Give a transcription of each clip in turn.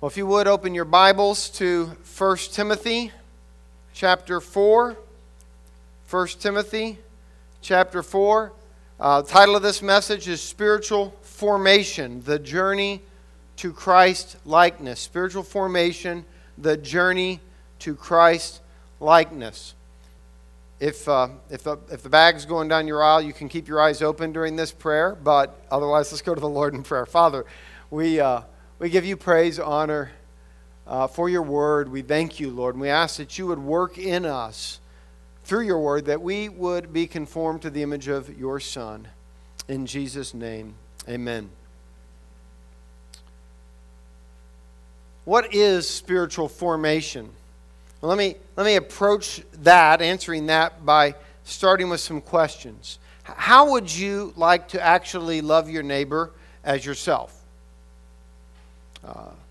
Well, if you would open your Bibles to 1 Timothy chapter 4. 1 Timothy chapter 4. Uh, the title of this message is Spiritual Formation, the Journey to Christ Likeness. Spiritual Formation, the Journey to Christ Likeness. If, uh, if, the, if the bag's going down your aisle, you can keep your eyes open during this prayer, but otherwise, let's go to the Lord in prayer. Father, we. Uh, we give you praise, honor uh, for your word. We thank you, Lord, and we ask that you would work in us through your word that we would be conformed to the image of your Son. In Jesus' name, amen. What is spiritual formation? Well, let me, let me approach that, answering that, by starting with some questions. How would you like to actually love your neighbor as yourself?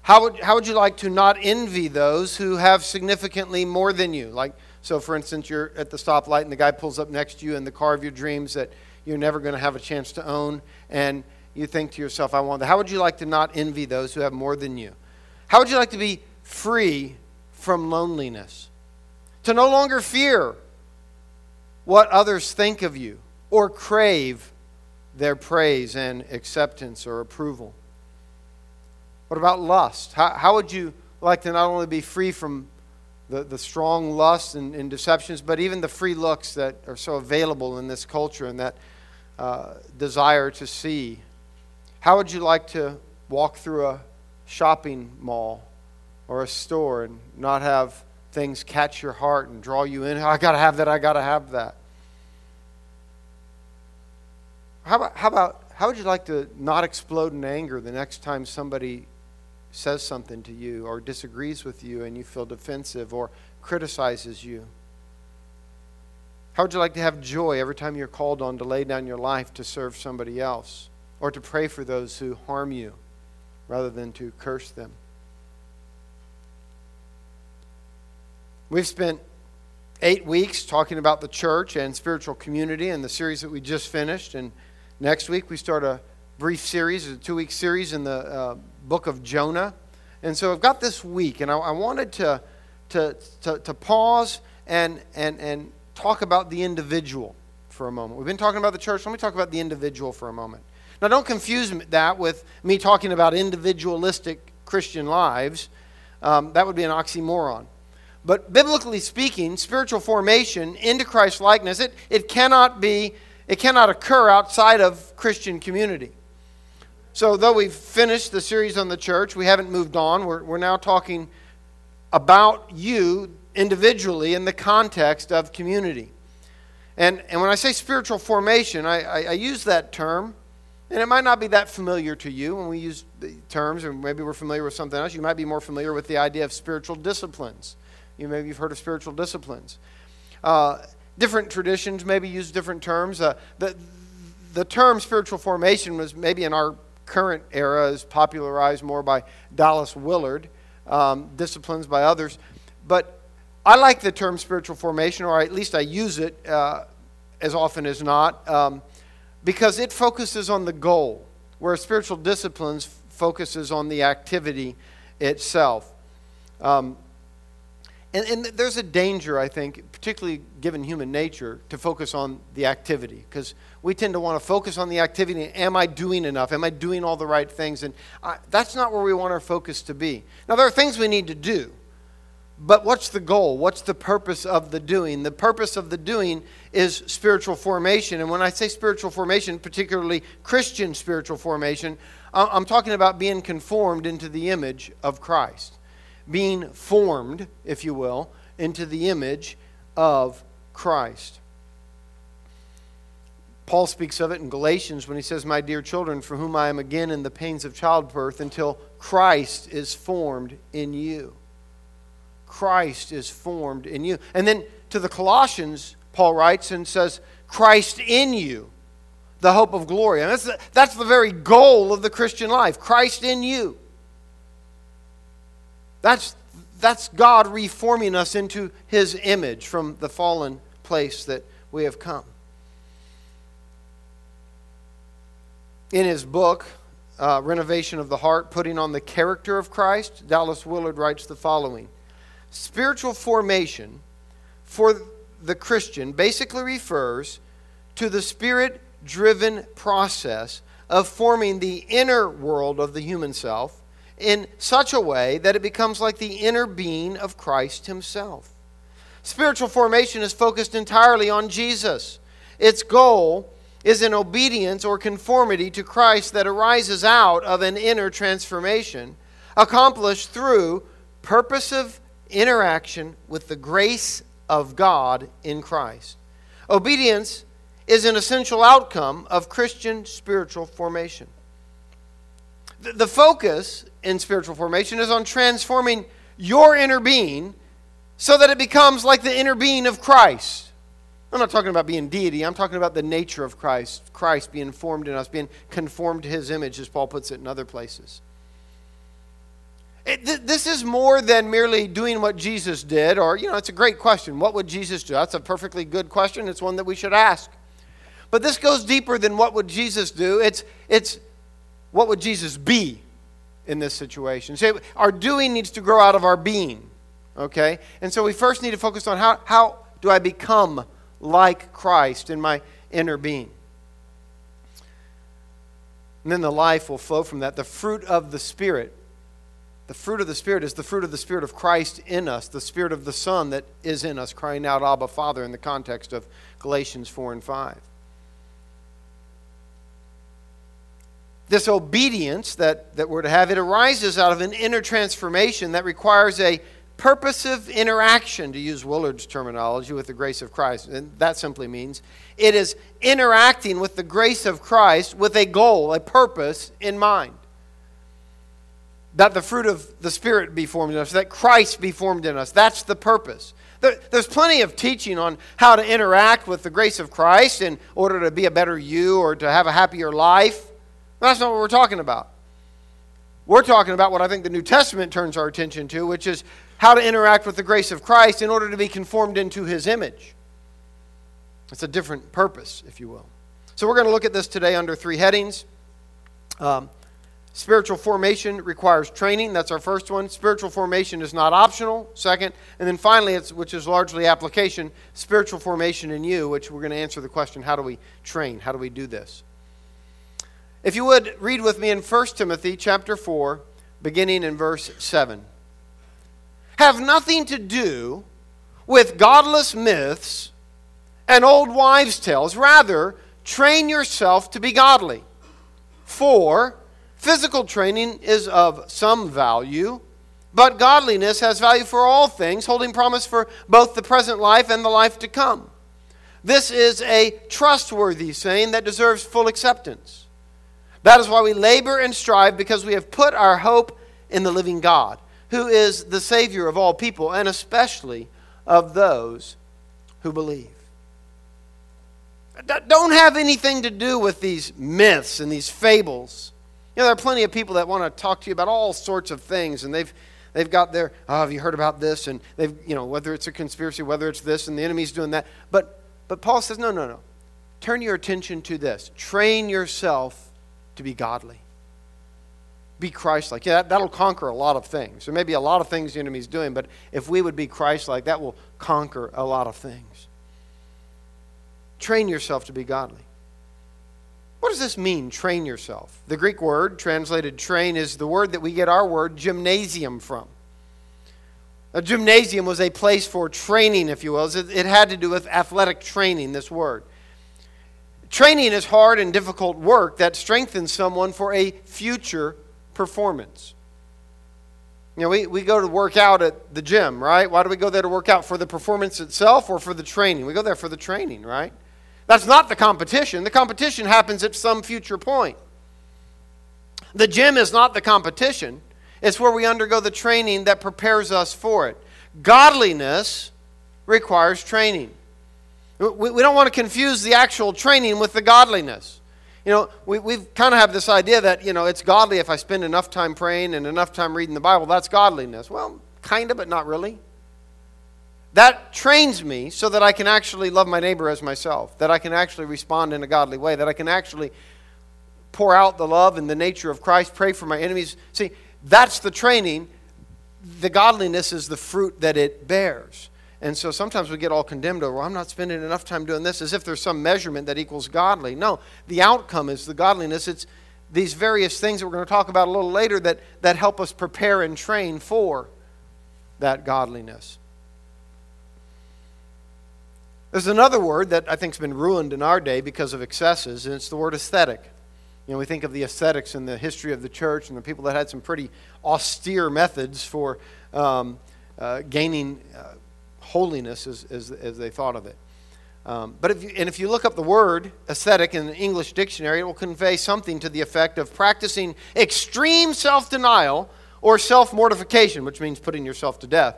How, would, how would you like to not envy those who have significantly more than you? Like, so for instance, you're at the stoplight and the guy pulls up next to you in the car of your dreams that you're never going to have a chance to own, and you think to yourself, I want that. How would you like to not envy those who have more than you? How would you like to be free from loneliness? To no longer fear what others think of you or crave their praise and acceptance or approval? What about lust? How, how would you like to not only be free from the, the strong lust and, and deceptions, but even the free looks that are so available in this culture and that uh, desire to see? How would you like to walk through a shopping mall or a store and not have things catch your heart and draw you in? I got to have that, I got to have that. How about, how about how would you like to not explode in anger the next time somebody says something to you or disagrees with you and you feel defensive or criticizes you? How would you like to have joy every time you're called on to lay down your life to serve somebody else or to pray for those who harm you rather than to curse them? We've spent eight weeks talking about the church and spiritual community and the series that we just finished. And next week we start a brief series, a two week series in the uh, book of Jonah. And so I've got this week, and I, I wanted to, to, to, to, pause and, and, and talk about the individual for a moment. We've been talking about the church. Let me talk about the individual for a moment. Now, don't confuse that with me talking about individualistic Christian lives. Um, that would be an oxymoron. But biblically speaking, spiritual formation into Christ likeness, it, it cannot be, it cannot occur outside of Christian community. So, though we've finished the series on the church, we haven't moved on. We're, we're now talking about you individually in the context of community. And, and when I say spiritual formation, I, I, I use that term, and it might not be that familiar to you when we use the terms, or maybe we're familiar with something else. You might be more familiar with the idea of spiritual disciplines. You maybe you've heard of spiritual disciplines. Uh, different traditions maybe use different terms. Uh, the, the term spiritual formation was maybe in our current era is popularized more by Dallas Willard, um, disciplines by others. But I like the term spiritual formation, or at least I use it uh, as often as not, um, because it focuses on the goal, where spiritual disciplines focuses on the activity itself. Um, and, and, there's a danger, I think, particularly given human nature, to focus on the activity because we tend to want to focus on the activity. Am I doing enough? Am I doing all the right things? And I, that's not where we want our focus to be. Now, there are things we need to do, but what's the goal? What's the purpose of the doing? The purpose of the doing is spiritual formation. And when I say spiritual formation, particularly Christian spiritual formation, I'm talking about being conformed into the image of Christ being formed, if you will, into the image of Christ. Paul speaks of it in Galatians when he says, My dear children, for whom I am again in the pains of childbirth until Christ is formed in you. Christ is formed in you. And then to the Colossians, Paul writes and says, Christ in you, the hope of glory. And that's the, that's the very goal of the Christian life Christ in you. That's, that's God reforming us into his image from the fallen place that we have come. In his book, uh, Renovation of the Heart, Putting on the Character of Christ, Dallas Willard writes the following Spiritual formation for the Christian basically refers to the spirit driven process of forming the inner world of the human self in such a way that it becomes like the inner being of Christ Himself. Spiritual formation is focused entirely on Jesus. Its goal is an obedience or conformity to Christ that arises out of an inner transformation accomplished through purposive interaction with the grace of God in Christ. Obedience is an essential outcome of Christian spiritual formation. The focus in spiritual formation is on transforming your inner being so that it becomes like the inner being of Christ. I'm not talking about being deity. I'm talking about the nature of Christ. Christ being formed in us, being conformed to his image, as Paul puts it in other places. It, th- this is more than merely doing what Jesus did, or, you know, it's a great question. What would Jesus do? That's a perfectly good question. It's one that we should ask. But this goes deeper than what would Jesus do. It's, it's what would Jesus be in this situation. So our doing needs to grow out of our being, okay? And so we first need to focus on how, how do I become like Christ in my inner being. And then the life will flow from that. The fruit of the Spirit. The fruit of the Spirit is the fruit of the Spirit of Christ in us, the Spirit of the Son that is in us, crying out, Abba, Father, in the context of Galatians 4 and 5. This obedience that, that we're to have, it arises out of an inner transformation that requires a purposive interaction, to use Willard's terminology, with the grace of Christ. And that simply means it is interacting with the grace of Christ with a goal, a purpose in mind. That the fruit of the Spirit be formed in us, that Christ be formed in us. That's the purpose. There, there's plenty of teaching on how to interact with the grace of Christ in order to be a better you or to have a happier life. That's not what we're talking about. We're talking about what I think the New Testament turns our attention to, which is how to interact with the grace of Christ in order to be conformed into his image. It's a different purpose, if you will. So we're going to look at this today under three headings. Um, spiritual formation requires training. That's our first one. Spiritual formation is not optional. Second. And then finally, it's, which is largely application, spiritual formation in you, which we're going to answer the question how do we train? How do we do this? If you would read with me in 1 Timothy chapter 4, beginning in verse 7 have nothing to do with godless myths and old wives' tales. Rather, train yourself to be godly. For physical training is of some value, but godliness has value for all things, holding promise for both the present life and the life to come. This is a trustworthy saying that deserves full acceptance. That is why we labor and strive because we have put our hope in the living God who is the Savior of all people, and especially of those who believe. Don't have anything to do with these myths and these fables. You know, there are plenty of people that want to talk to you about all sorts of things, and they've they've got their oh, have you heard about this? And they've you know whether it's a conspiracy, whether it's this, and the enemy's doing that. But but Paul says no, no, no. Turn your attention to this. Train yourself to be godly be Christ like. Yeah, that, will conquer a lot of things. There may be a lot of things the enemy's doing, but if we would be Christ like, that will conquer a lot of things. Train yourself to be godly. What does this mean, train yourself? The Greek word translated train is the word that we get our word gymnasium from. A gymnasium was a place for training, if you will. It had to do with athletic training, this word. Training is hard and difficult work that strengthens someone for a future performance. You know, we, we go to work out at the gym, right? Why do we go there to work out? For the performance itself or for the training? We go there for the training, right? That's not the competition. The competition happens at some future point. The gym is not the competition, it's where we undergo the training that prepares us for it. Godliness requires training. We, we don't want to confuse the actual training with the godliness. You know, we, we've kind of have this idea that, you know, it's godly if I spend enough time praying and enough time reading the Bible. That's godliness. Well, kind of, but not really. That trains me so that I can actually love my neighbor as myself, that I can actually respond in a godly way, that I can actually pour out the love and the nature of Christ, pray for my enemies. See, that's the training. The godliness is the fruit that it bears. And so sometimes we get all condemned over, well, I'm not spending enough time doing this, as if there's some measurement that equals godly. No, the outcome is the godliness. It's these various things that we're going to talk about a little later that, that help us prepare and train for that godliness. There's another word that I think has been ruined in our day because of excesses, and it's the word ascetic. You know, we think of the ascetics in the history of the church and the people that had some pretty austere methods for um, uh, gaining uh, holiness as, as, as, they thought of it. Um, but if you, and if you look up the word ascetic in the English dictionary, it will convey something to the effect of practicing extreme self denial or self mortification, which means putting yourself to death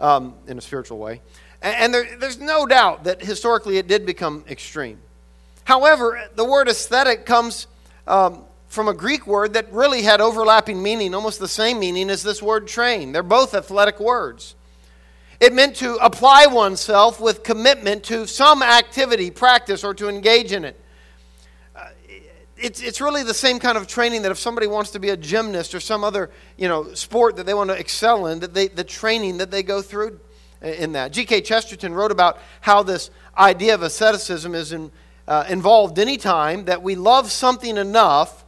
um, in a spiritual way. And, and there, there's no doubt that historically it did become extreme. However, the word ascetic comes um, from a Greek word that really had overlapping meaning, almost the same meaning as this word train. They're both athletic words. It meant to apply oneself with commitment to some activity, practice, or to engage in it. Uh, it's, it's really the same kind of training that if somebody wants to be a gymnast or some other you know, sport that they want to excel in, that they, the training that they go through in that. G.K. Chesterton wrote about how this idea of asceticism is in, uh, involved anytime that we love something enough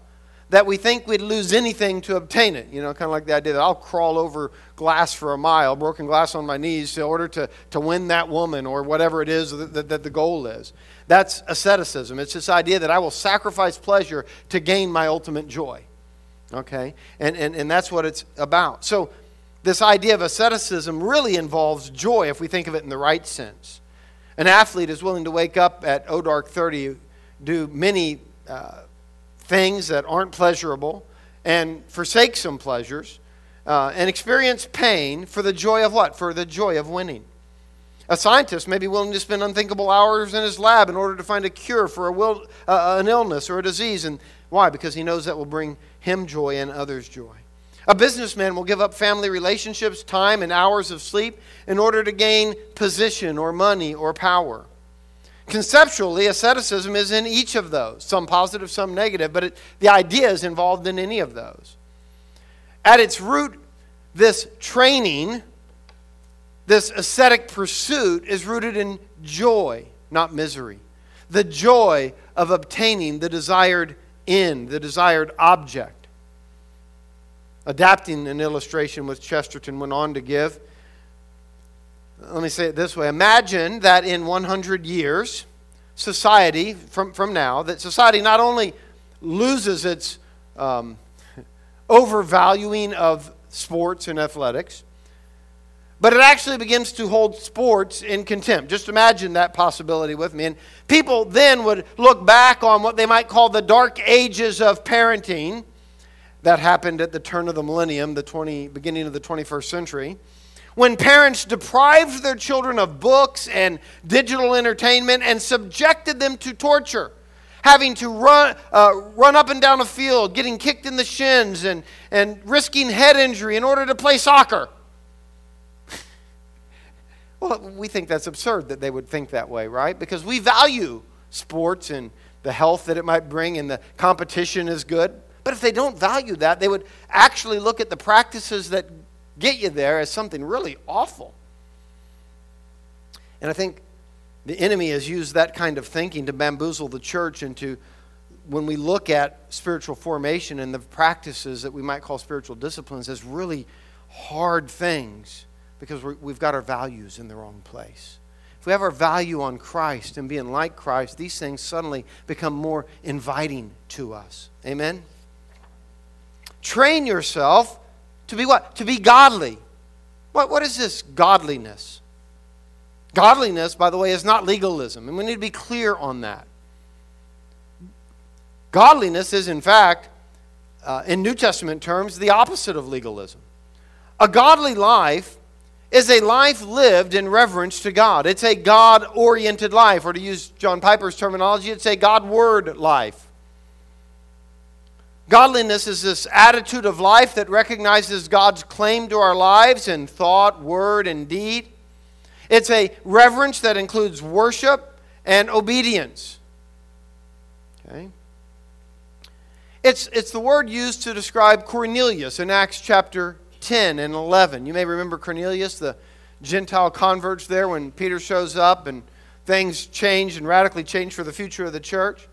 that we think we'd lose anything to obtain it. You know, kind of like the idea that I'll crawl over glass for a mile, broken glass on my knees, in order to, to win that woman or whatever it is that, that, that the goal is. That's asceticism. It's this idea that I will sacrifice pleasure to gain my ultimate joy. Okay? And, and, and that's what it's about. So, this idea of asceticism really involves joy if we think of it in the right sense. An athlete is willing to wake up at O dark 30, do many uh, things that aren't pleasurable and forsake some pleasures uh, and experience pain for the joy of what? For the joy of winning. A scientist may be willing to spend unthinkable hours in his lab in order to find a cure for a will, uh, an illness or a disease. And why? Because he knows that will bring him joy and others joy. A businessman will give up family relationships, time, and hours of sleep in order to gain position or money or power. Conceptually, asceticism is in each of those, some positive, some negative, but it, the idea is involved in any of those. At its root, this training, this ascetic pursuit, is rooted in joy, not misery. The joy of obtaining the desired end, the desired object. Adapting an illustration which Chesterton went on to give let me say it this way Imagine that in 100 years, society, from, from now, that society not only loses its um, overvaluing of sports and athletics, but it actually begins to hold sports in contempt. Just imagine that possibility with me. And people then would look back on what they might call the dark ages of parenting that happened at the turn of the millennium, the 20, beginning of the 21st century when parents deprived their children of books and digital entertainment and subjected them to torture, having to run, uh, run up and down a field, getting kicked in the shins, and, and risking head injury in order to play soccer. well, we think that's absurd that they would think that way, right? Because we value sports and the health that it might bring, and the competition is good. But if they don't value that, they would actually look at the practices that get you there as something really awful. And I think the enemy has used that kind of thinking to bamboozle the church into when we look at spiritual formation and the practices that we might call spiritual disciplines as really hard things because we have got our values in the wrong place. If we have our value on Christ and being like Christ, these things suddenly become more inviting to us. Amen? Train yourself to be what? To be godly. What, what is this godliness? Godliness, by the way, is not legalism, and we need to be clear on that. Godliness is, in fact, uh, in New Testament terms, the opposite of legalism. A godly life is a life lived in reverence to God. It's a God oriented life, or to use John Piper's terminology, it's a Godward life. Godliness is this attitude of life that recognizes God's claim to our lives in thought, word, and deed. It's a reverence that includes worship and obedience. Okay? It's, it's the word used to describe Cornelius in Acts chapter 10 and 11. You may remember Cornelius, the Gentile converts there when Peter shows up and things change and radically change for the future of the church.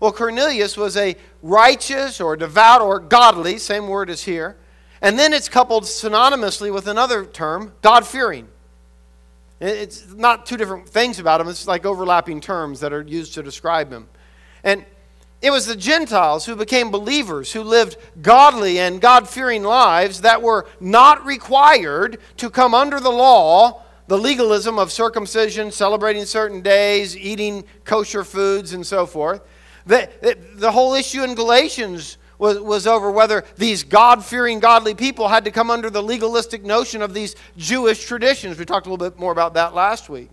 Well, Cornelius was a righteous or devout or godly, same word as here. And then it's coupled synonymously with another term, God fearing. It's not two different things about him, it's like overlapping terms that are used to describe him. And it was the Gentiles who became believers, who lived godly and God fearing lives that were not required to come under the law, the legalism of circumcision, celebrating certain days, eating kosher foods, and so forth. The, the whole issue in Galatians was, was over whether these God fearing, godly people had to come under the legalistic notion of these Jewish traditions. We talked a little bit more about that last week.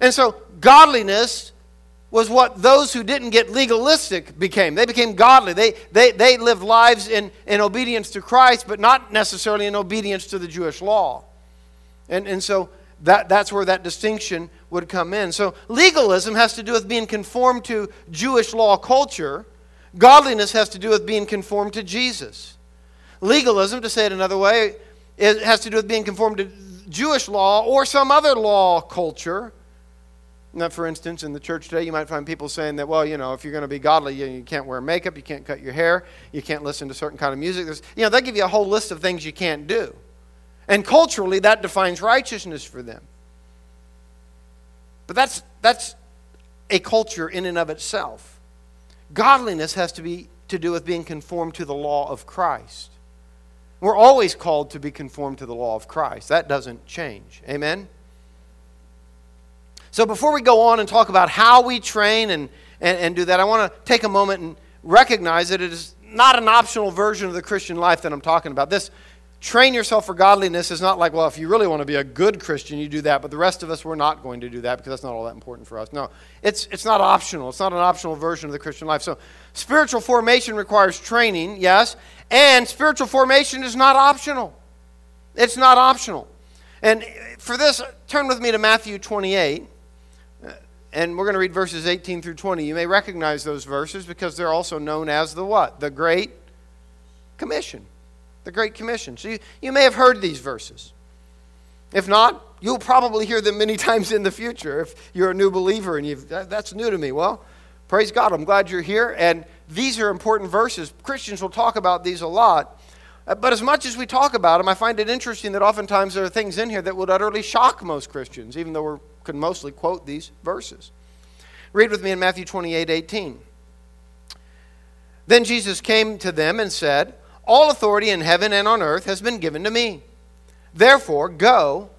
And so, godliness was what those who didn't get legalistic became. They became godly. They, they, they lived lives in, in obedience to Christ, but not necessarily in obedience to the Jewish law. And, and so that, that's where that distinction would come in. So legalism has to do with being conformed to Jewish law culture, godliness has to do with being conformed to Jesus. Legalism, to say it another way, it has to do with being conformed to Jewish law or some other law culture now, for instance, in the church today, you might find people saying that, well, you know, if you're going to be godly, you, you, can't wear makeup, you can't cut your hair, you can't listen to certain kind of music. There's, you know, they give you a whole list of things you can't do. And culturally, that defines righteousness for them. But that's, that's a culture in and of itself. Godliness has to be to do with being conformed to the law of Christ. We're always called to be conformed to the law of Christ. That doesn't change. Amen? So before we go on and talk about how we train and, and, and do that, I want to take a moment and recognize that it is not an optional version of the Christian life that I'm talking about. This train yourself for godliness is not like, well, if you really want to be a good Christian, you do that, but the rest of us, we're not going to do that because that's not all that important for us. No, it's, it's not optional. It's not an optional version of the Christian life. So spiritual formation requires training, yes, and spiritual formation is not optional. It's not optional. And for this, turn with me to Matthew 28 uh, and we're going to read verses 18 through 20. You may recognize those verses because they're also known as the what? The Great Commission. The Great Commission. So you, you may have heard these verses. If not, you'll probably hear them many times in the future if you're a new believer and you've, that, that's new to me. Well, praise God. I'm glad you're here. And these are important verses. Christians will talk about these a lot. Uh, but as much as we talk about them, I find it interesting that oftentimes there are things in here that would utterly shock most Christians, even though we're could mostly quote these verses. Read with me in Matthew 28 18. Then Jesus came to them and said, All authority in heaven and on earth has been given to me. Therefore, go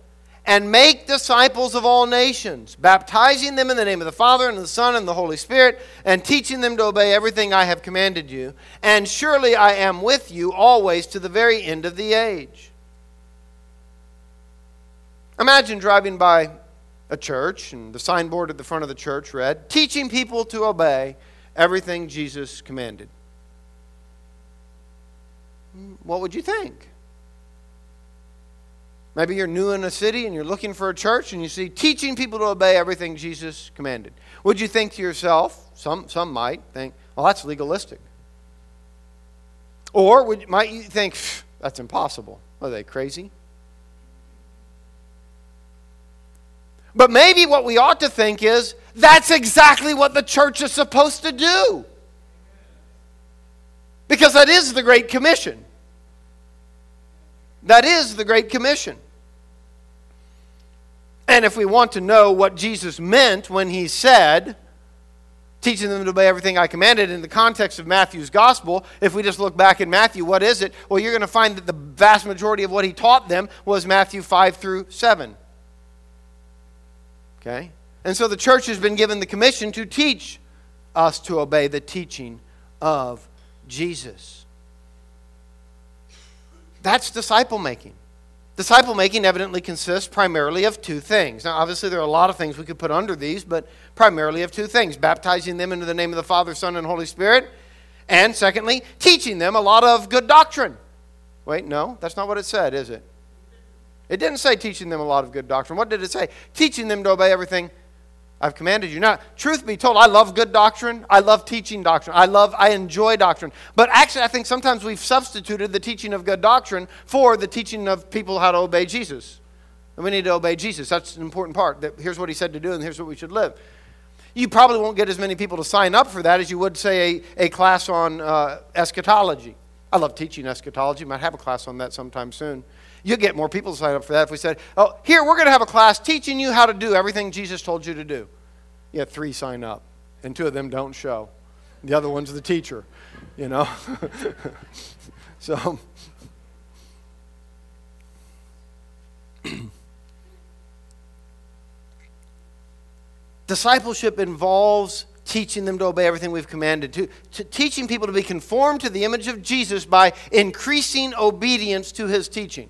and make disciples of all nations, baptizing them in the name of the Father and the Son and the Holy Spirit, and teaching them to obey everything I have commanded you. And surely I am with you always to the very end of the age. Imagine driving by a church, and the signboard at the front of the church read, Teaching people to obey everything Jesus commanded. What would you think? Maybe you're new in a city and you're looking for a church and you see teaching people to obey everything Jesus commanded. Would you think to yourself, some, some might think, well, that's legalistic. Or would, might you think, that's impossible. Are they crazy? But maybe what we ought to think is that's exactly what the church is supposed to do. Because that is the Great Commission. That is the Great Commission. And if we want to know what Jesus meant when he said, teaching them to obey everything I commanded in the context of Matthew's gospel, if we just look back in Matthew, what is it? Well, you're going to find that the vast majority of what he taught them was Matthew 5 through 7. Okay? And so the church has been given the commission to teach us to obey the teaching of Jesus. That's disciple making. Disciple making evidently consists primarily of two things. Now, obviously, there are a lot of things we could put under these, but primarily of two things baptizing them into the name of the Father, Son, and Holy Spirit, and secondly, teaching them a lot of good doctrine. Wait, no, that's not what it said, is it? It didn't say teaching them a lot of good doctrine. What did it say? Teaching them to obey everything I've commanded you. Now, truth be told, I love good doctrine. I love teaching doctrine. I love, I enjoy doctrine. But actually, I think sometimes we've substituted the teaching of good doctrine for the teaching of people how to obey Jesus. And we need to obey Jesus. That's an important part. That here's what he said to do, and here's what we should live. You probably won't get as many people to sign up for that as you would, say, a, a class on uh, eschatology. I love teaching eschatology. Might have a class on that sometime soon. You'll get more people to sign up for that if we said, oh, here, we're going to have a class teaching you how to do everything Jesus told you to do. You have three sign up, and two of them don't show. The other one's the teacher, you know? so. Discipleship involves teaching them to obey everything we've commanded, to, to, teaching people to be conformed to the image of Jesus by increasing obedience to his teaching.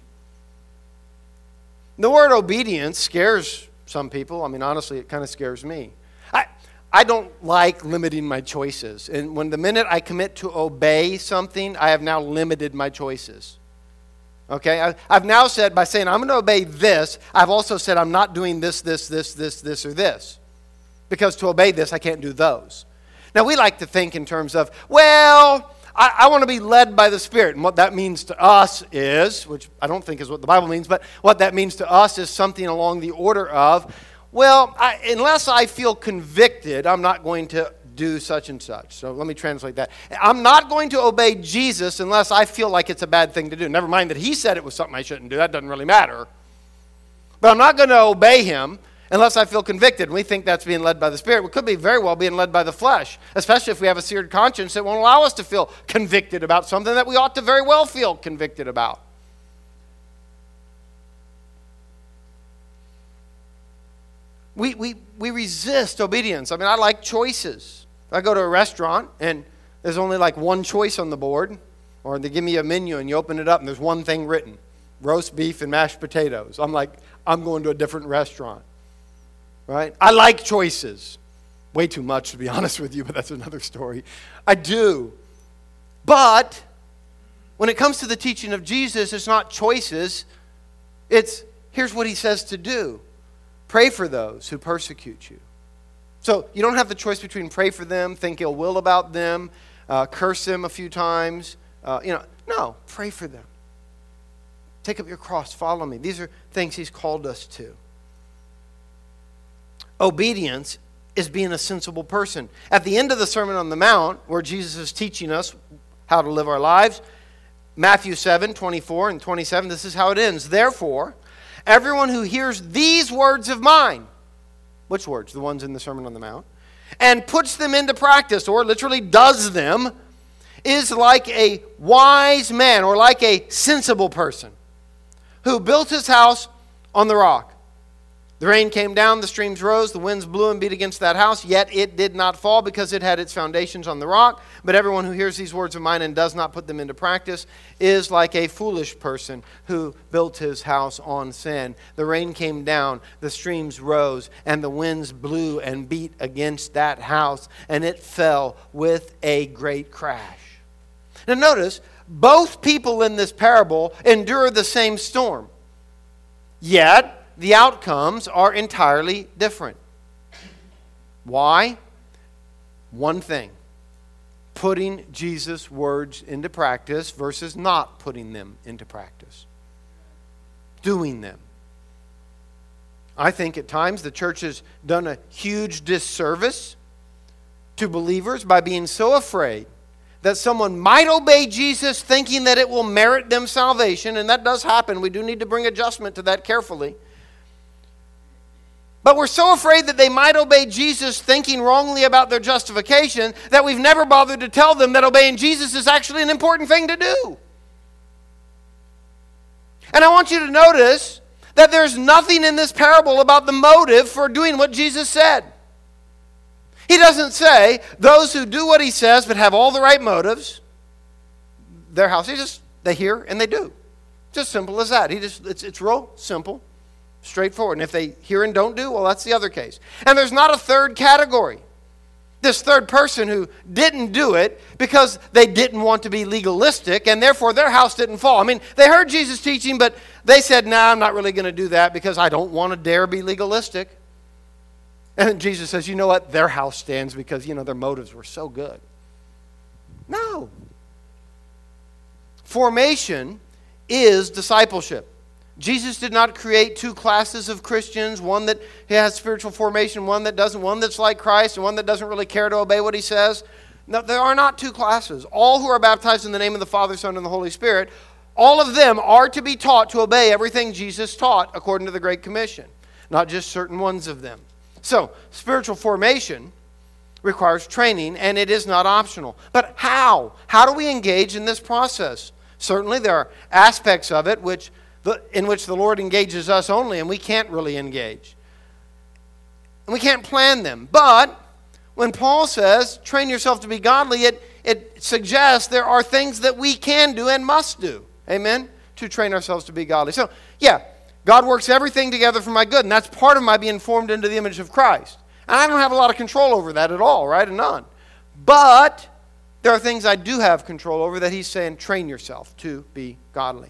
The word obedience scares some people. I mean, honestly, it kind of scares me. I, I don't like limiting my choices. And when the minute I commit to obey something, I have now limited my choices. Okay? I, I've now said, by saying I'm going to obey this, I've also said I'm not doing this, this, this, this, this, or this. Because to obey this, I can't do those. Now, we like to think in terms of, well, I, I want to be led by the Spirit. And what that means to us is, which I don't think is what the Bible means, but what that means to us is something along the order of, well, I, unless I feel convicted, I'm not going to do such and such. So let me translate that. I'm not going to obey Jesus unless I feel like it's a bad thing to do. Never mind that he said it was something I shouldn't do. That doesn't really matter. But I'm not going to obey him unless I feel convicted. We think that's being led by the Spirit. We could be very well being led by the flesh, especially if we have a seared conscience that won't allow us to feel convicted about something that we ought to very well feel convicted about. We, we, we resist obedience. I mean, I like choices. I go to a restaurant and there's only like one choice on the board, or they give me a menu and you open it up and there's one thing written roast beef and mashed potatoes. I'm like, I'm going to a different restaurant right? I like choices. Way too much, to be honest with you, but that's another story. I do. But when it comes to the teaching of Jesus, it's not choices, it's here's what he says to do pray for those who persecute you. So you don't have the choice between pray for them, think ill will about them, uh, curse them a few times. Uh, you know, no, pray for them. Take up your cross, follow me. These are things he's called us to. Obedience is being a sensible person. At the end of the Sermon on the Mount, where Jesus is teaching us how to live our lives, Matthew 7 24 and 27, this is how it ends. Therefore, everyone who hears these words of mine, which words? The ones in the Sermon on the Mount, and puts them into practice, or literally does them, is like a wise man or like a sensible person who built his house on the rock. The rain came down, the streams rose, the winds blew and beat against that house, yet it did not fall because it had its foundations on the rock. But everyone who hears these words of mine and does not put them into practice is like a foolish person who built his house on sand. The rain came down, the streams rose, and the winds blew and beat against that house, and it fell with a great crash. Now, notice, both people in this parable endure the same storm. Yet, the outcomes are entirely different. Why? One thing putting Jesus' words into practice versus not putting them into practice, doing them. I think at times the church has done a huge disservice to believers by being so afraid that someone might obey Jesus thinking that it will merit them salvation, and that does happen. We do need to bring adjustment to that carefully. But we're so afraid that they might obey Jesus thinking wrongly about their justification that we've never bothered to tell them that obeying Jesus is actually an important thing to do. And I want you to notice that there's nothing in this parable about the motive for doing what Jesus said. He doesn't say those who do what he says but have all the right motives, their house, he just, they hear and they do. Just simple as that. He just, it's, it's real simple. Straightforward. And if they hear and don't do, well, that's the other case. And there's not a third category. This third person who didn't do it because they didn't want to be legalistic and therefore their house didn't fall. I mean, they heard Jesus teaching, but they said, nah, I'm not really going to do that because I don't want to dare be legalistic. And Jesus says, you know what? Their house stands because, you know, their motives were so good. No. Formation is discipleship. Jesus did not create two classes of Christians one that has spiritual formation, one that doesn't, one that's like Christ, and one that doesn't really care to obey what he says. No, there are not two classes. All who are baptized in the name of the Father, Son, and the Holy Spirit, all of them are to be taught to obey everything Jesus taught according to the Great Commission, not just certain ones of them. So, spiritual formation requires training, and it is not optional. But how? How do we engage in this process? Certainly, there are aspects of it which the, in which the Lord engages us only, and we can't really engage. And we can't plan them. But when Paul says, train yourself to be godly, it, it suggests there are things that we can do and must do. Amen? To train ourselves to be godly. So, yeah, God works everything together for my good, and that's part of my being formed into the image of Christ. And I don't have a lot of control over that at all, right? None. But there are things I do have control over that he's saying, train yourself to be godly.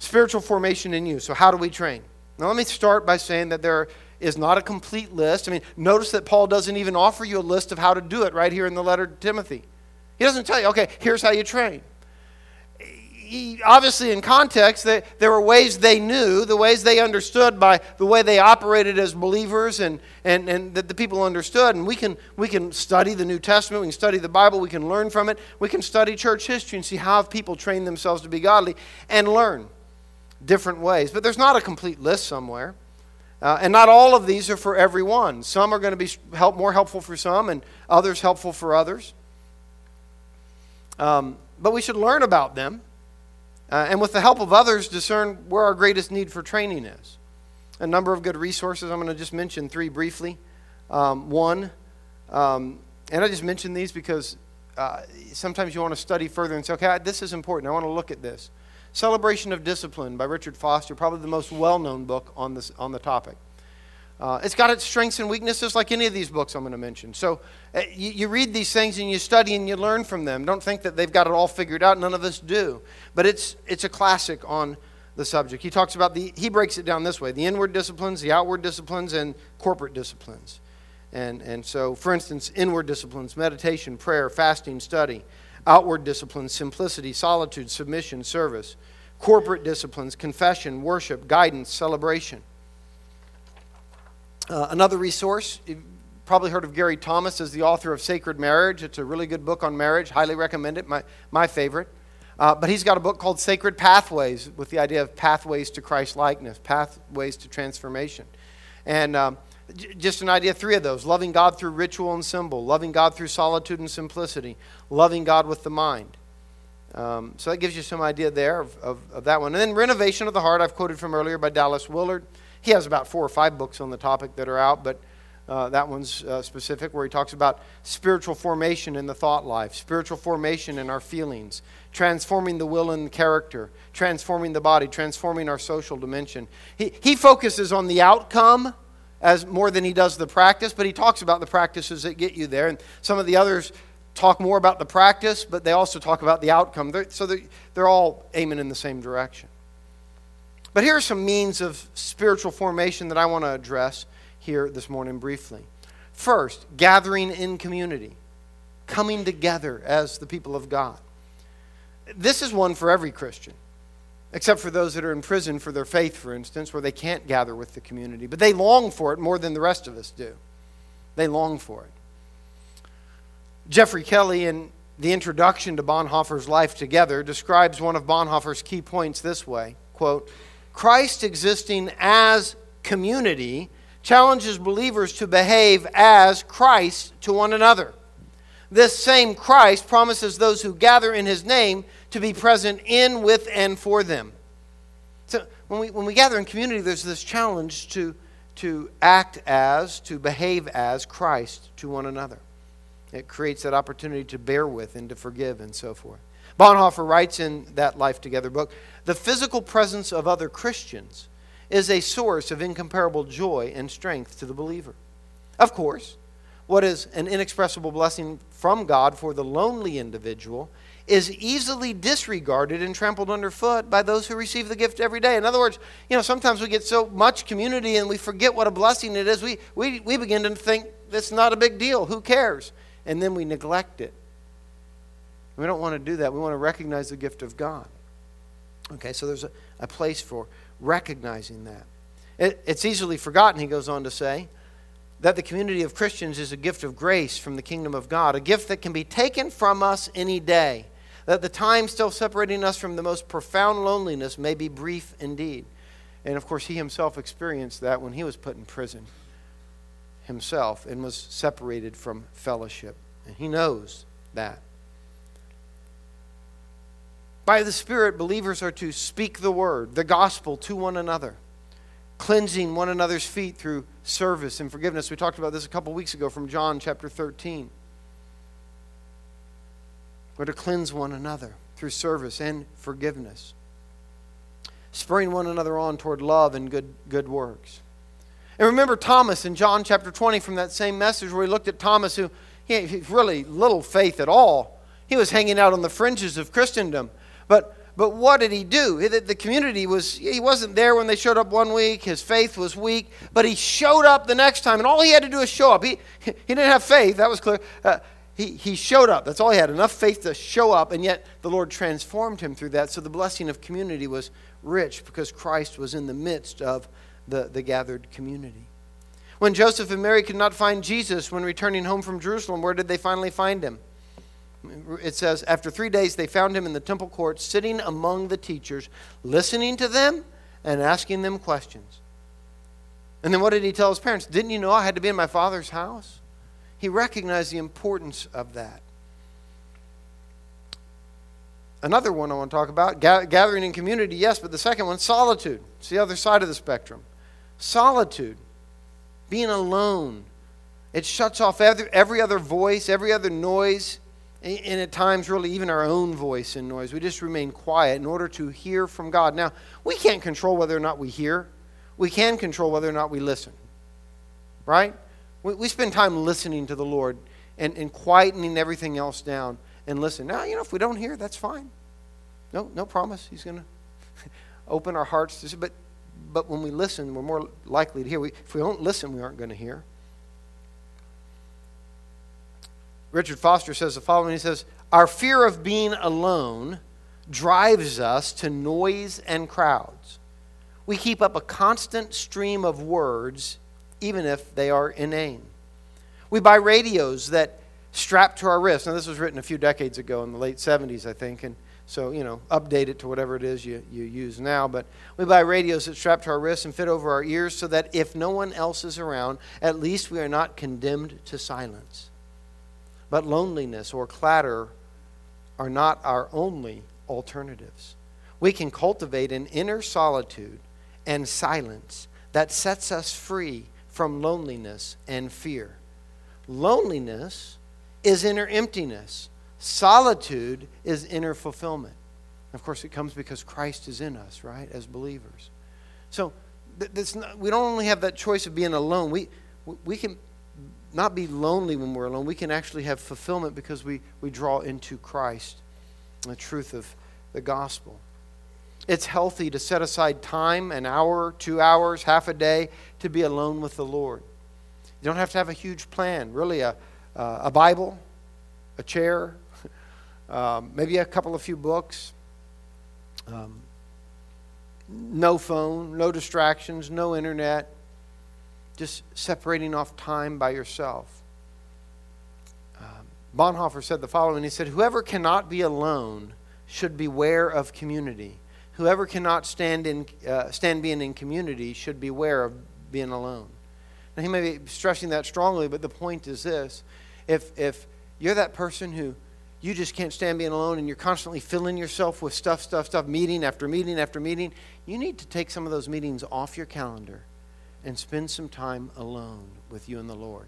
Spiritual formation in you. So, how do we train? Now, let me start by saying that there is not a complete list. I mean, notice that Paul doesn't even offer you a list of how to do it right here in the letter to Timothy. He doesn't tell you, okay, here's how you train. He, obviously, in context, they, there were ways they knew, the ways they understood by the way they operated as believers and, and, and that the people understood. And we can, we can study the New Testament, we can study the Bible, we can learn from it, we can study church history and see how people train themselves to be godly and learn different ways. But there's not a complete list somewhere. Uh, and not all of these are for everyone. Some are going to be help, more helpful for some, and others helpful for others. Um, but we should learn about them, uh, and with the help of others, discern where our greatest need for training is. A number of good resources. I'm going to just mention three briefly. Um, one, um, and I just mention these because uh, sometimes you want to study further and say, okay, this is important. I want to look at this. Celebration of Discipline by Richard Foster, probably the most well known book on, this, on the topic. Uh, it's got its strengths and weaknesses like any of these books I'm going to mention. So uh, you, you, read these things and you study and you learn from them. Don't think that they've got it all figured out. None of us do. But it's, it's a classic on the subject. He talks about the, he breaks it down this way the inward disciplines, the outward disciplines, and corporate disciplines. And, and so, for instance, inward disciplines, meditation, prayer, fasting, study outward disciplines simplicity, solitude, submission, service, corporate disciplines, confession, worship, guidance, celebration. Uh, another resource, you've probably heard of Gary Thomas as the author of Sacred Marriage. It's a really good book on marriage. Highly recommend it, my, my favorite. Uh, but he's got a book called Sacred Pathways with the idea of pathways to Christ likeness, pathways to transformation. And um, just an idea three of those loving God through ritual and symbol, loving God through solitude and simplicity, loving God with the mind. Um, so that gives you some idea there of, of, of, that one. And then Renovation of the Heart, I've quoted from earlier by Dallas Willard. He has about four or five books on the topic that are out, but uh, that one's uh, specific, where he talks about spiritual formation in the thought life, spiritual formation in our feelings, transforming the will and character, transforming the body, transforming our social dimension. He, he focuses on the outcome as more than he does the practice, but he talks about the practices that get you there. And some of the others talk more about the practice, but they also talk about the outcome. They're, so they're, they're all aiming in the same direction. But here are some means of spiritual formation that I want to address here this morning briefly. First, gathering in community, coming together as the people of God. This is one for every Christian except for those that are in prison for their faith, for instance, where they can't gather with the community. But they long for it more than the rest of us do. They long for it. Geffrey Kelly, in the introduction to Bonhoeffer's Life Together, describes one of Bonhoeffer's key points this way quote, Christ existing as community challenges believers to behave as Christ to one another. This same Christ promises those who gather in his name to be present in, with, and for them. So when we, when we gather in community, there's this challenge to, to act as, to behave as Christ to one another. It creates that opportunity to bear with and to forgive and so forth. Bonhoeffer writes in that Life Together book the physical presence of other Christians is a source of incomparable joy and strength to the believer. Of course, what is an inexpressible blessing from God for the lonely individual is easily disregarded and trampled underfoot by those who receive the gift every day. In other words, you know, sometimes we get so much community and we forget what a blessing it is. We, we, we begin to think it's not a big deal. Who cares? And then we neglect it. We don't want to do that. We want to recognize the gift of God. Okay, so there's a, a place for recognizing that. It, it's easily forgotten, he goes on to say, that the community of Christians is a gift of grace from the kingdom of God, a gift that can be taken from us any day. That the time still separating us from the most profound loneliness may be brief indeed. And of course, he himself experienced that when he was put in prison himself and was separated from fellowship. And he knows that. By the Spirit, believers are to speak the word, the gospel to one another, cleansing one another's feet through service and forgiveness. We talked about this a couple weeks ago from John chapter 13. We're to cleanse one another through service and forgiveness, spurring one another on toward love and good, good works. And remember Thomas in John chapter 20 from that same message where we looked at Thomas, who he had really little faith at all. He was hanging out on the fringes of Christendom. But, but what did he do? The community was, he wasn't there when they showed up one week. His faith was weak. But he showed up the next time, and all he had to do was show up. He, he didn't have faith, that was clear. Uh, he, he showed up. That's all he had, enough faith to show up, and yet the Lord transformed him through that. So the blessing of community was rich because Christ was in the midst of the, the gathered community. When Joseph and Mary could not find Jesus when returning home from Jerusalem, where did they finally find him? It says, after three days, they found him in the temple court, sitting among the teachers, listening to them and asking them questions. And then what did he tell his parents? Didn't you know I had to be in my father's house? He recognized the importance of that. Another one I want to talk about gathering in community, yes, but the second one, solitude. It's the other side of the spectrum. Solitude, being alone. It shuts off every, other voice, every other noise and at times, really, even our own voice and noise. We just remain quiet in order to hear from God. Now, we can't control whether or not we hear, we can control whether or not we listen. Right? We, we spend time listening to the Lord and, and quietening everything else down and listen. Now, you know, if we don't hear, that's fine. No, no promise. He's going to open our hearts. To, but, but when we listen, we're more likely to hear. We, if we don't listen, we aren't going to hear. Richard Foster says the following He says, Our fear of being alone drives us to noise and crowds. We keep up a constant stream of words, even if they are inane. We buy radios that strap to our wrists. Now, this was written a few decades ago in the late 70s, I think, and so, you know, update it to whatever it is you, you use now. But we buy radios that strap to our wrists and fit over our ears so that if no one else is around, at least we are not condemned to silence. But loneliness or clatter are not our only alternatives. We can cultivate an inner solitude and silence that sets us free from loneliness and fear. Loneliness is inner emptiness, solitude is inner fulfillment. Of course, it comes because Christ is in us, right, as believers. So not, we don't only have that choice of being alone, we, we can not be lonely when we're alone. We can actually have fulfillment because we, we draw into Christ, the truth of the gospel. It's healthy to set aside time, an hour, two hours, half a day, to be alone with the Lord. You don't have to have a huge plan. Really, a, uh, a Bible, a chair, um, maybe a couple of few books, um, no phone, no distractions, no internet just separating off time by yourself. Um, Bonhoeffer said the following He said, Whoever cannot be alone should beware of community. Whoever cannot stand, in, uh, stand being in community should beware of being alone. Now, he may be stressing that strongly, but the point is this if, if you're that person who you just can't stand being alone and you're constantly filling yourself with stuff, stuff, stuff, meeting after meeting after meeting, you need to take some of those meetings off your calendar and spend some time alone with you and the Lord.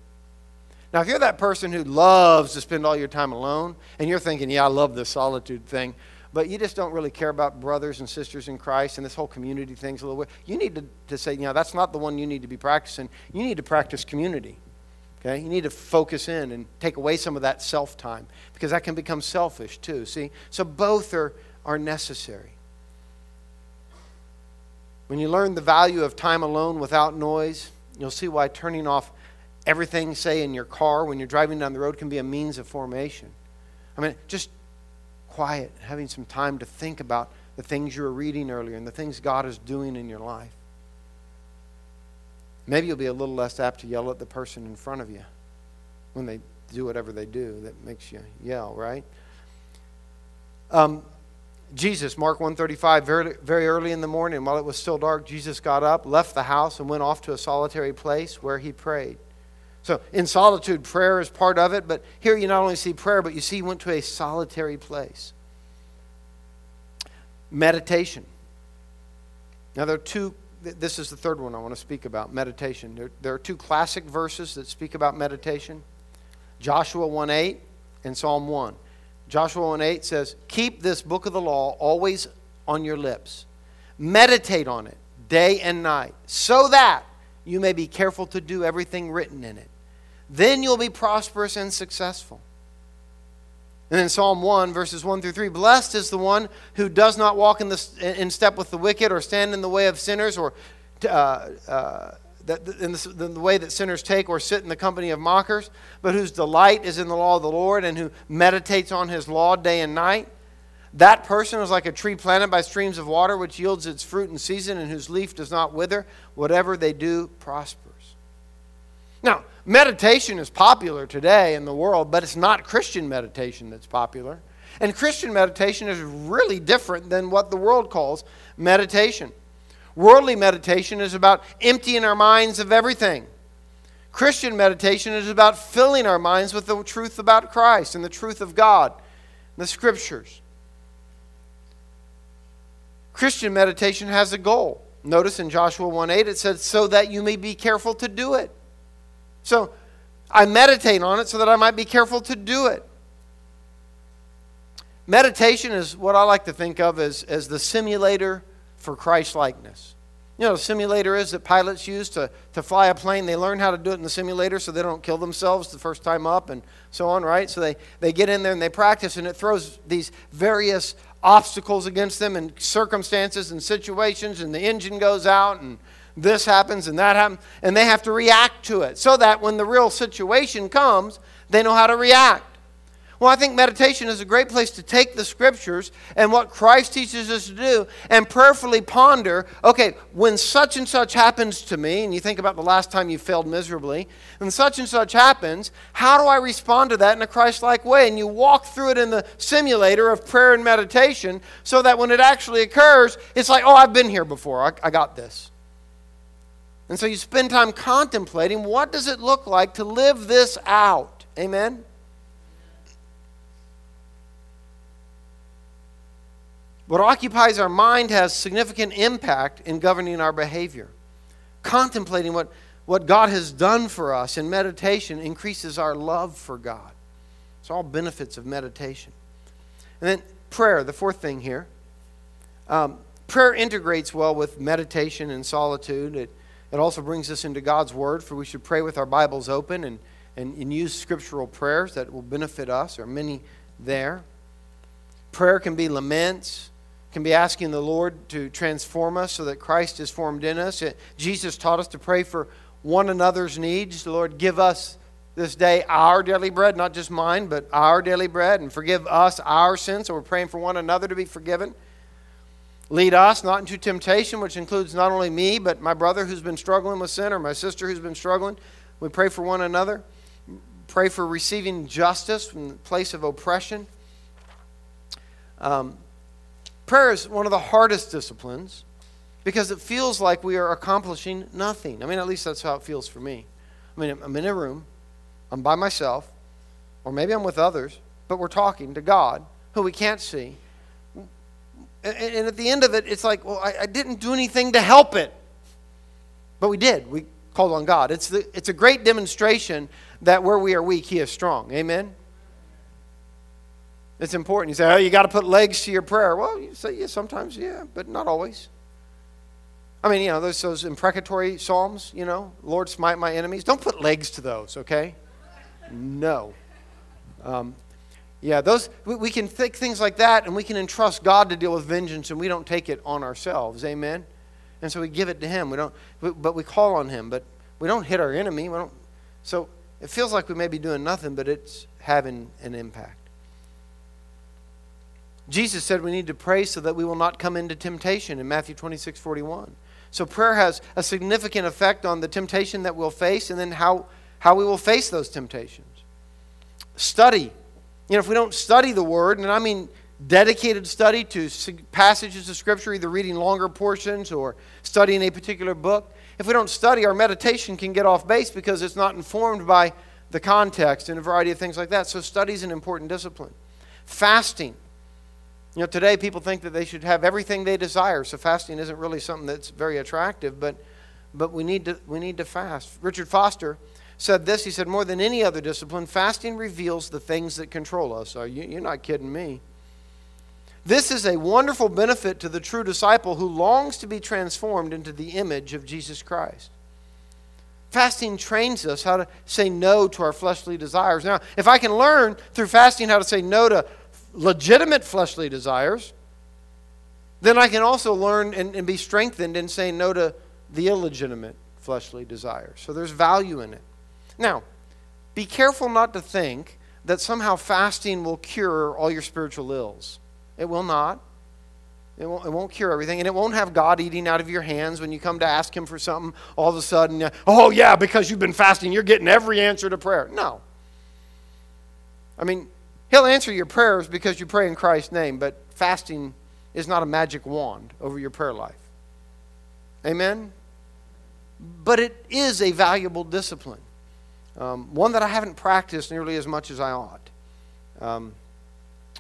Now, if you're that person who loves to spend all your time alone, and you're thinking, yeah, I love this solitude thing, but you just don't really care about brothers and sisters in Christ and this whole community thing's a little bit, you need to, to say, you know, that's not the one you need to be practicing. You need to practice community. Okay? You need to focus in and take away some of that self time because that can become selfish too. See? So both are, are necessary. When you learn the value of time alone without noise, you'll see why turning off everything, say, in your car when you're driving down the road, can be a means of formation. I mean, just quiet, having some time to think about the things you were reading earlier and the things God is doing in your life. Maybe you'll be a little less apt to yell at the person in front of you when they do whatever they do that makes you yell, right? Um, Jesus, Mark 135, very, very early in the morning, while it was still dark, Jesus got up, left the house, and went off to a solitary place where he prayed. So, in solitude, prayer is part of it, but here you not only see prayer, but you see he went to a solitary place. Meditation. Now, there are two this is the third one I want to speak about meditation. There, there are two classic verses that speak about meditation Joshua 1 8 and Psalm 1. Joshua 1 8 says, Keep this book of the law always on your lips, meditate on it day and night, so that you may be careful to do everything written in it. Then you'll be prosperous and successful. And then Psalm 1, verses 1 through 3 Blessed is the one who does not walk in, the, in step with the wicked, or stand in the way of sinners, or uh, uh, that, in, the, in the way that sinners take, or sit in the company of mockers, but whose delight is in the law of the Lord, and who meditates on his law day and night. That person is like a tree planted by streams of water, which yields its fruit in season, and whose leaf does not wither. Whatever they do prospers. Now, meditation is popular today in the world, but it's not Christian meditation that's popular. And Christian meditation is really different than what the world calls meditation. Worldly meditation is about emptying our minds of everything. Christian meditation is about filling our minds with the truth about Christ and the truth of God, and the scriptures. Christian meditation has a goal. Notice in Joshua 1 8 it says, so that you may be careful to do it. So I meditate on it so that I might be careful to do it. Meditation is what I like to think of as, as the simulator for Christ likeness. You know, the simulator is that pilots use to, to fly a plane. They learn how to do it in the simulator so they don't kill themselves the first time up and so on, right? So they, they get in there and they practice, and it throws these various obstacles against them and circumstances and situations, and the engine goes out and this happens and that happens, and they have to react to it so that when the real situation comes, they know how to react. Well, I think meditation is a great place to take the scriptures and what Christ teaches us to do and prayerfully ponder okay, when such and such happens to me, and you think about the last time you failed miserably, and such and such happens, how do I respond to that in a Christ like way? And you walk through it in the simulator of prayer and meditation so that when it actually occurs, it's like, oh, I've been here before, I, I got this. And so you spend time contemplating what does it look like to live this out? Amen. What occupies our mind has significant impact in governing our behavior. Contemplating what, what God has done for us in meditation increases our love for God. It's all benefits of meditation. And then prayer, the fourth thing here. Um, prayer integrates well with meditation and solitude. It, it also brings us into God's Word, for we should pray with our Bibles open and, and, and use scriptural prayers that will benefit us. There are many there. Prayer can be laments, can be asking the Lord to transform us so that Christ is formed in us. It, Jesus taught us to pray for one another's needs. The Lord, give us this day our daily bread, not just mine, but our daily bread, and forgive us our sins. So we're praying for one another to be forgiven. Lead us not into temptation, which includes not only me, but my brother who's been struggling with sin or my sister who's been struggling. We pray for one another. Pray for receiving justice from the place of oppression. Um, prayer is one of the hardest disciplines because it feels like we are accomplishing nothing. I mean, at least that's how it feels for me. I mean, I'm in a room, I'm by myself, or maybe I'm with others, but we're talking to God who we can't see and, at the end of it, it's like, well, I didn't do anything to help it. But we did. We called on God. It's, the, it's a great demonstration that where we are weak, He is strong. Amen? It's important. You say, oh, you got to put legs to your prayer. Well, you say, yeah, sometimes, yeah, but not always. I mean, you know, those, those imprecatory psalms, you know, Lord, smite my enemies. Don't put legs to those, okay? No. Um, yeah, those we, we can think things like that, and we can entrust God to deal with vengeance, and we don't take it on ourselves. Amen. And so we give it to Him. We don't, but we call on Him. But we don't hit our enemy. We don't. So it feels like we may be doing nothing, but it's having an impact. Jesus said we need to pray so that we will not come into temptation in Matthew 26, 41. So prayer has a significant effect on the temptation that we'll face and then how, how we will face those temptations. Study. You know, if we don't study the Word, and I mean dedicated study to passages of Scripture, either reading longer portions or studying a particular book, if we don't study, our meditation can get off base because it's not informed by the context and a variety of things like that. So, study is an important discipline. Fasting. You know, today people think that they should have everything they desire, so fasting isn't really something that's very attractive, but, but we, need to, we need to fast. Richard Foster said this he said, More than any other discipline, fasting reveals the things that control us. Are you, you're not kidding me. This is a wonderful benefit to the true disciple who longs to be transformed into the image of Jesus Christ. Fasting trains us how to say no to our fleshly desires. Now, if I can learn through fasting how to say no to legitimate fleshly desires, then I can also learn and, and be strengthened in saying no to the illegitimate fleshly desires. So there's value in it. Now, be careful not to think that somehow fasting will cure all your spiritual ills. It will not. It won't, it won't, cure everything, and it won't have God eating out of your hands when you come to ask Him for something. All of a sudden, uh, oh, yeah, because you've been fasting, you're getting every answer to prayer. No. I mean, He'll answer your prayers because you pray in Christ's name, but fasting is not a magic wand over your prayer life. Amen? But it is a valuable discipline, um, one that I haven't practiced nearly as much as I ought. Um,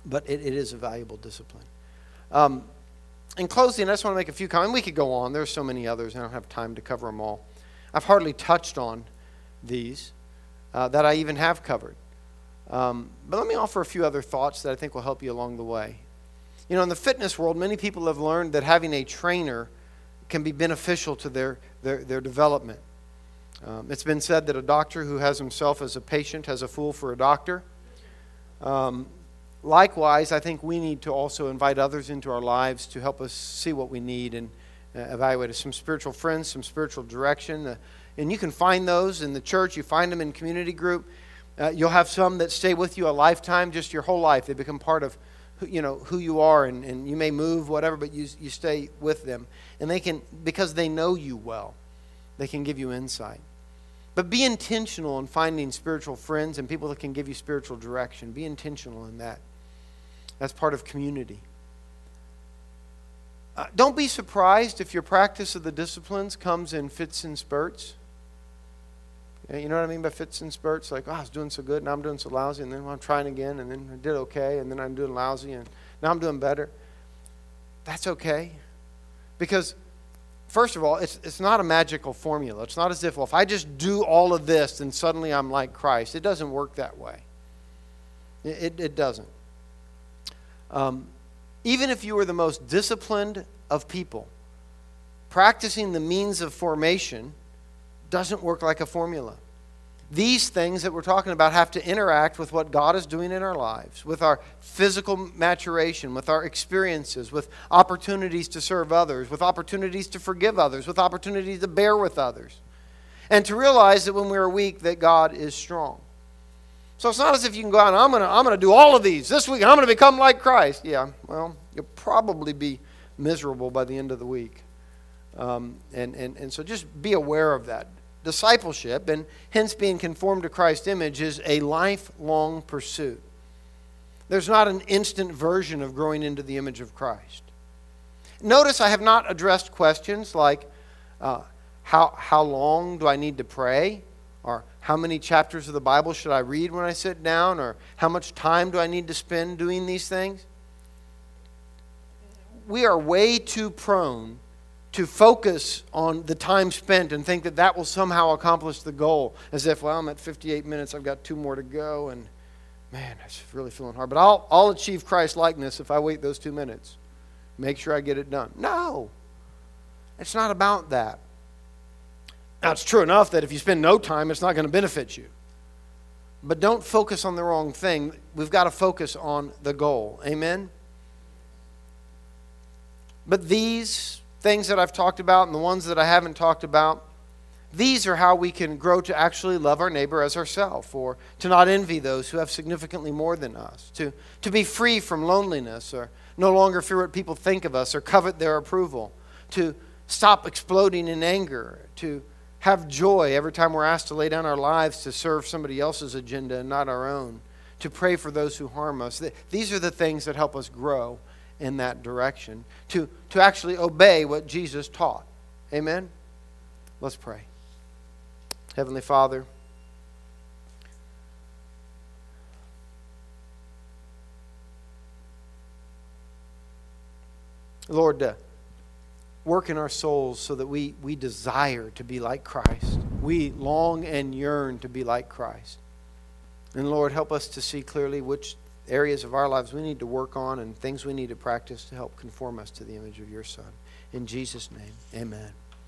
but it, it is a valuable discipline. Um, in closing, I just want to make a few comments. We could go on. There's so many others. I don't have time to cover them all. I've hardly touched on these uh, that I even have covered. Um, but let me offer a few other thoughts that I think will help you along the way. You know, in the fitness world, many people have learned that having a trainer can be beneficial to their, their, their development. Um, it's been said that a doctor who has himself as a patient has a fool for a doctor. Um, likewise, I think we need to also invite others into our lives to help us see what we need and uh, evaluate Some spiritual friends, some spiritual direction. Uh, and you can find those in the church, you find them in community group. Uh, you'll have some that stay with you a lifetime, just your whole life. They become part of who, you know, who you are, and, and you may move, whatever, but you, you stay with them. And they can, because they know you well, they can give you insight. But be intentional in finding spiritual friends and people that can give you spiritual direction. Be intentional in that. That's part of community. Uh, don't be surprised if your practice of the disciplines comes in fits and spurts. You know what I mean by fits and spurts? Like, oh, I was doing so good, now I'm doing so lousy, and then I'm trying again, and then I did okay, and then I'm doing lousy, and now I'm doing better. That's okay. Because, first of all, it's, it's not a magical formula. It's not as if, well, if I just do all of this, then suddenly I'm like Christ. It doesn't work that way. It, it, it doesn't. Um, even if you were the most disciplined of people, practicing the means of formation doesn't work like a formula. These things that we're talking about have to interact with what God is doing in our lives, with our physical maturation, with our experiences, with opportunities to serve others, with opportunities to forgive others, with opportunities to bear with others. And to realize that when we are weak, that God is strong. So it's not as if you can go out and I'm going to I'm going to do all of these this week and I'm going to become like Christ. Yeah, well, you'll probably be miserable by the end of the week. Um, and, and, and so just be aware of that discipleship, and hence being conformed to Christ's image, is a lifelong pursuit. There's not an instant version of growing into the image of Christ. Notice I have not addressed questions like uh, how, how long do I need to pray? Or how many chapters of the Bible should I read when I sit down? Or how much time do I need to spend doing these things? We are way too prone to focus on the time spent and think that that will somehow accomplish the goal. As if, well, I'm at 58 minutes, I've got two more to go, and man, it's really feeling hard. But I'll, I'll achieve Christ likeness if I wait those two minutes. Make sure I get it done. No. It's not about that. Now, it's true enough that if you spend no time, it's not going to benefit you. But don't focus on the wrong thing. We've got to focus on the goal. Amen? But these things that I've talked about and the ones that I haven't talked about, these are how we can grow to actually love our neighbor as ourselves, or to not envy those who have significantly more than us, to, to be free from loneliness, or no longer fear what people think of us, or covet their approval, to stop exploding in anger, to have joy every time we're asked to lay down our lives to serve somebody else's agenda and not our own, to pray for those who harm us. These are the things that help us grow in that direction, to, to actually obey what Jesus taught. Amen? Let's pray. Heavenly Father, Lord, uh, work in our souls so that we, we desire to be like Christ. We long and yearn to be like Christ. And Lord, help us to see clearly which areas of our lives we need to work on and things we need to practice to help conform us to the image of your Son. In Jesus' name, amen.